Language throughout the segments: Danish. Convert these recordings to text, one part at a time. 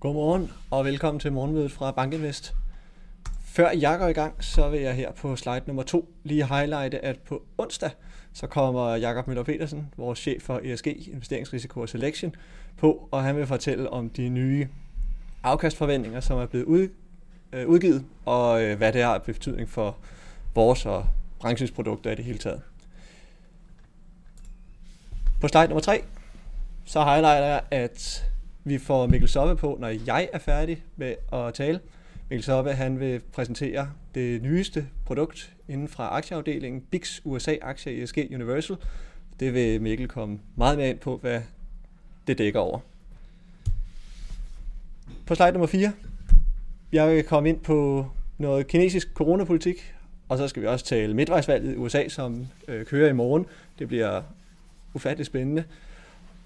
Godmorgen og velkommen til morgenmødet fra Bankinvest. Før jeg går i gang, så vil jeg her på slide nummer to lige highlighte, at på onsdag så kommer Jakob Møller Petersen, vores chef for ESG, Investeringsrisiko og Selection, på, og han vil fortælle om de nye afkastforventninger, som er blevet ud, øh, udgivet, og øh, hvad det har betydning for vores og branchens produkter i det hele taget. På slide nummer 3, så highlighter jeg, at vi får Mikkel Soppe på, når jeg er færdig med at tale. Mikkel Soppe han vil præsentere det nyeste produkt inden fra aktieafdelingen, BIX USA Aktie ESG Universal. Det vil Mikkel komme meget mere ind på, hvad det dækker over. På slide nummer 4, jeg vil komme ind på noget kinesisk coronapolitik, og så skal vi også tale midtvejsvalget i USA, som øh, kører i morgen. Det bliver ufattelig spændende.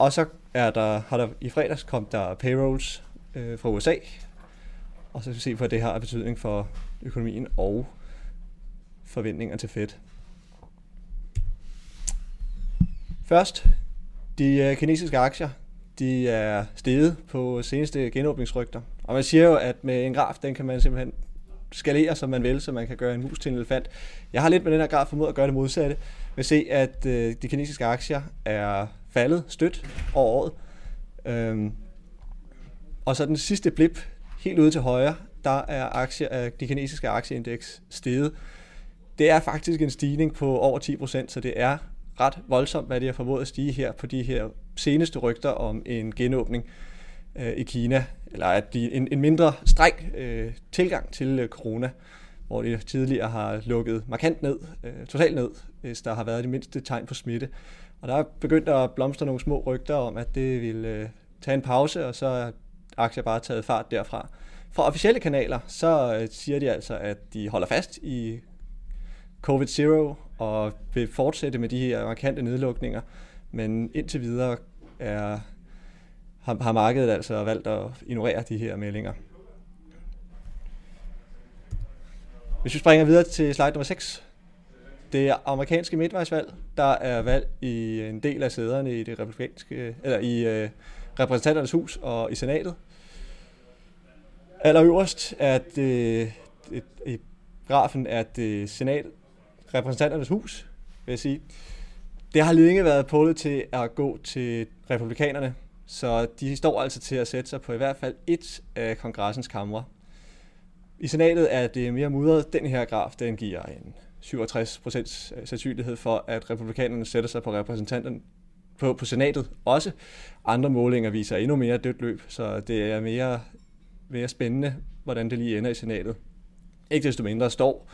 Og så er der, har der i fredags kom der payrolls øh, fra USA, og så skal vi se hvad det har betydning for økonomien og forventninger til Fed. Først, de øh, kinesiske aktier, de er steget på seneste genåbningsrygter. Og man siger jo, at med en graf, den kan man simpelthen skalere, som man vil, så man kan gøre en mus til en elefant. Jeg har lidt med den her graf formået at gøre det modsatte. Vi se, at øh, de kinesiske aktier er faldet stødt over året. Øhm, og så den sidste blip, helt ude til højre, der er aktier øh, de kinesiske aktieindeks steget. Det er faktisk en stigning på over 10%, så det er ret voldsomt, hvad de har formået at stige her på de her seneste rygter om en genåbning øh, i Kina, eller at de, en, en mindre streng øh, tilgang til øh, corona, hvor de tidligere har lukket markant ned, øh, totalt ned, hvis der har været de mindste tegn på smitte. Og der er begyndt at blomstre nogle små rygter om, at det vil øh, tage en pause, og så er aktier bare taget fart derfra. Fra officielle kanaler, så øh, siger de altså, at de holder fast i COVID-0 og vil fortsætte med de her markante nedlukninger. Men indtil videre er, har, har markedet altså valgt at ignorere de her meldinger. Hvis vi springer videre til slide nummer 6, det amerikanske midtvejsvalg, der er valg i en del af sæderne i det republikanske, eller i øh, repræsentanternes hus og i senatet. Allerøverst er det, det, i grafen er det senat, repræsentanternes hus, vil jeg sige. Det har længe været pålet til at gå til republikanerne, så de står altså til at sætte sig på i hvert fald et af kongressens kamre. I senatet er det mere mudret. Den her graf, den giver en 67% øh, sandsynlighed for, at republikanerne sætter sig på repræsentanten på, på senatet også. Andre målinger viser endnu mere dødt løb, så det er mere, mere spændende, hvordan det lige ender i senatet. Ikke desto mindre står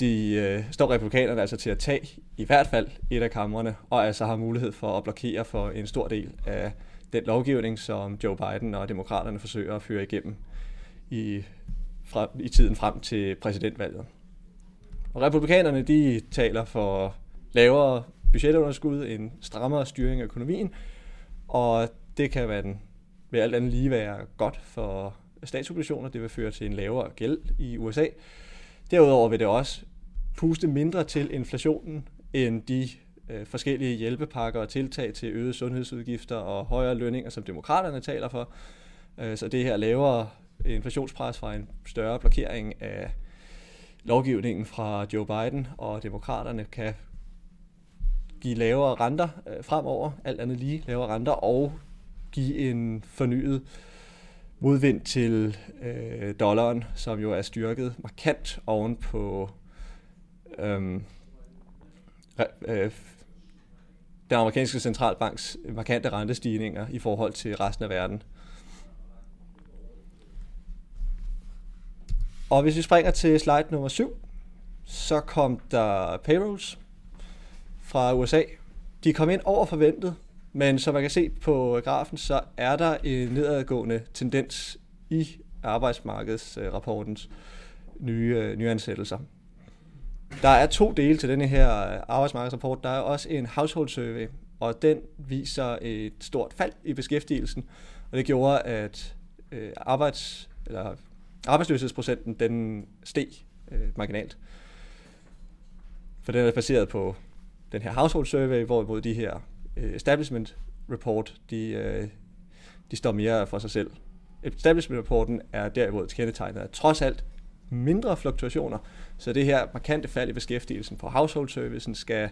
de øh, står republikanerne altså til at tage i hvert fald et af kamrene, og altså har mulighed for at blokere for en stor del af den lovgivning, som Joe Biden og demokraterne forsøger at føre igennem i, frem, i tiden frem til præsidentvalget. Og republikanerne de taler for lavere budgetunderskud, en strammere styring af økonomien, og det kan være den, ved alt andet lige være godt for statsobligationer. Det vil føre til en lavere gæld i USA. Derudover vil det også puste mindre til inflationen end de øh, forskellige hjælpepakker og tiltag til øgede sundhedsudgifter og højere lønninger, som demokraterne taler for. Øh, så det her lavere Øh, inflationspres fra en større blokering af lovgivningen fra Joe Biden og demokraterne kan give lavere renter øh, fremover, alt andet lige lavere renter, og give en fornyet modvind til øh, dollaren, som jo er styrket markant oven på øh, øh, den amerikanske centralbanks markante rentestigninger i forhold til resten af verden. Og hvis vi springer til slide nummer 7, så kom der payrolls fra USA. De kom ind over forventet, men som man kan se på grafen, så er der en nedadgående tendens i arbejdsmarkedsrapportens nye, øh, nye ansættelser. Der er to dele til denne her øh, arbejdsmarkedsrapport. Der er også en household survey, og den viser et stort fald i beskæftigelsen, og det gjorde, at øh, arbejds, eller arbejdsløshedsprocenten den steg øh, marginalt. For den er baseret på den her household survey, hvorimod de her øh, establishment report, de, øh, de står mere for sig selv. establishment-rapporten er derimod kendetegnet af trods alt mindre fluktuationer, så det her markante fald i beskæftigelsen på household servicen skal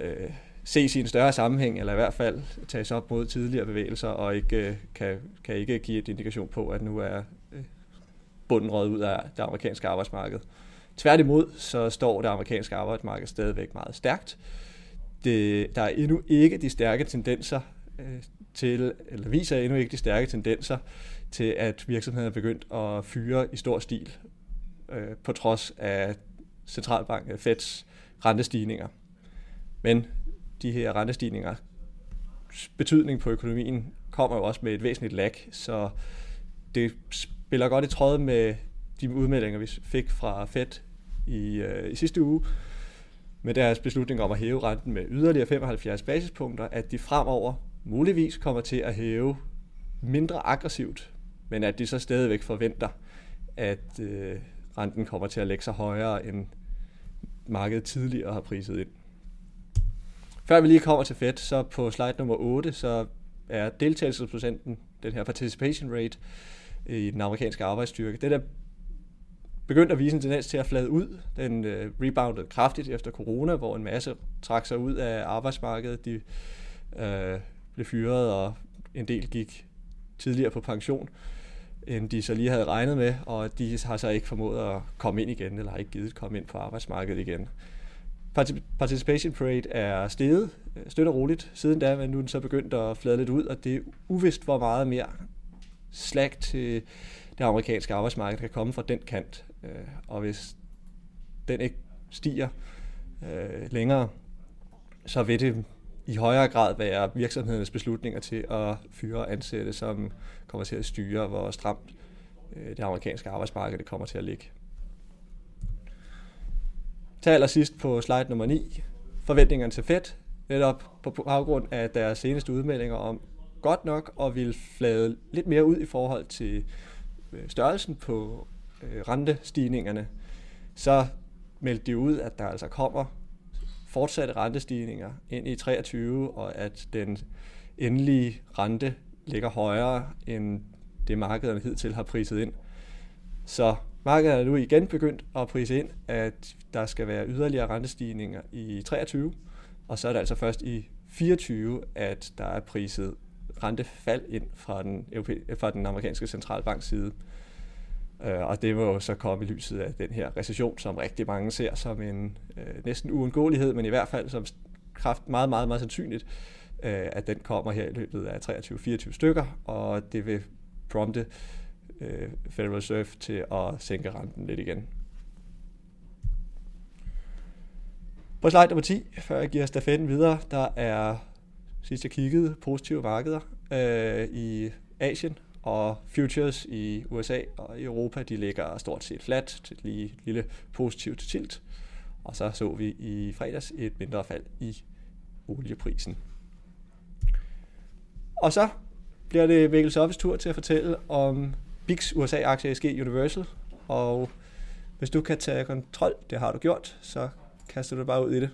øh, ses i en større sammenhæng, eller i hvert fald tages op mod tidligere bevægelser, og ikke, øh, kan, kan ikke give et indikation på, at nu er bunden røget ud af det amerikanske arbejdsmarked. Tværtimod så står det amerikanske arbejdsmarked stadigvæk meget stærkt. Det, der er endnu ikke de stærke tendenser øh, til, eller viser endnu ikke de stærke tendenser til, at virksomheder er begyndt at fyre i stor stil, øh, på trods af centralbank øh, Feds rentestigninger. Men de her rentestigninger betydning på økonomien kommer jo også med et væsentligt lag, så det spiller godt i tråd med de udmeldinger, vi fik fra Fed i, øh, i sidste uge, med deres beslutning om at hæve renten med yderligere 75 basispunkter, at de fremover muligvis kommer til at hæve mindre aggressivt, men at de så stadigvæk forventer, at øh, renten kommer til at lægge sig højere, end markedet tidligere har priset ind. Før vi lige kommer til Fed, så på slide nummer 8, så er deltagelsesprocenten, den her participation rate i den amerikanske arbejdsstyrke, den er begyndt at vise en tendens til at flade ud. Den øh, reboundede kraftigt efter corona, hvor en masse trak sig ud af arbejdsmarkedet. De øh, blev fyret, og en del gik tidligere på pension, end de så lige havde regnet med, og de har så ikke formået at komme ind igen, eller har ikke givet komme ind på arbejdsmarkedet igen. Participation rate er steget støtter støt og roligt siden da, men nu er den så begyndt at flade lidt ud, og det er uvist, hvor meget mere slag til det amerikanske arbejdsmarked kan komme fra den kant. Øh, og hvis den ikke stiger øh, længere, så vil det i højere grad være virksomhedernes beslutninger til at fyre og ansætte, som kommer til at styre, hvor stramt øh, det amerikanske arbejdsmarked det kommer til at ligge. Til allersidst på slide nummer 9, forventningerne til Fed, netop på baggrund af deres seneste udmeldinger om godt nok og vil flade lidt mere ud i forhold til øh, størrelsen på øh, rentestigningerne, så meldte de ud, at der altså kommer fortsatte rentestigninger ind i 23, og at den endelige rente ligger højere end det markederne hidtil har priset ind. Så Markedet er nu igen begyndt at prise ind, at der skal være yderligere rentestigninger i 23, og så er det altså først i 24, at der er priset rentefald ind fra den, europæ- øh, fra den amerikanske centralbanks side. Øh, og det må jo så komme i lyset af den her recession, som rigtig mange ser som en øh, næsten uundgåelighed, men i hvert fald som kraft meget, meget, meget sandsynligt, øh, at den kommer her i løbet af 23-24 stykker, og det vil prompte øh, Federal Reserve til at sænke renten lidt igen. På slide nummer 10, før jeg giver stafetten videre, der er, sidst jeg kiggede, positive markeder øh, i Asien, og futures i USA og i Europa, de ligger stort set flat til et lige, lille positivt tilt. Og så så vi i fredags et mindre fald i olieprisen. Og så bliver det Mikkel Soffes tur til at fortælle om BIX USA-aktie SG Universal, og hvis du kan tage kontrol, det har du gjort, så kaster du bare ud i det.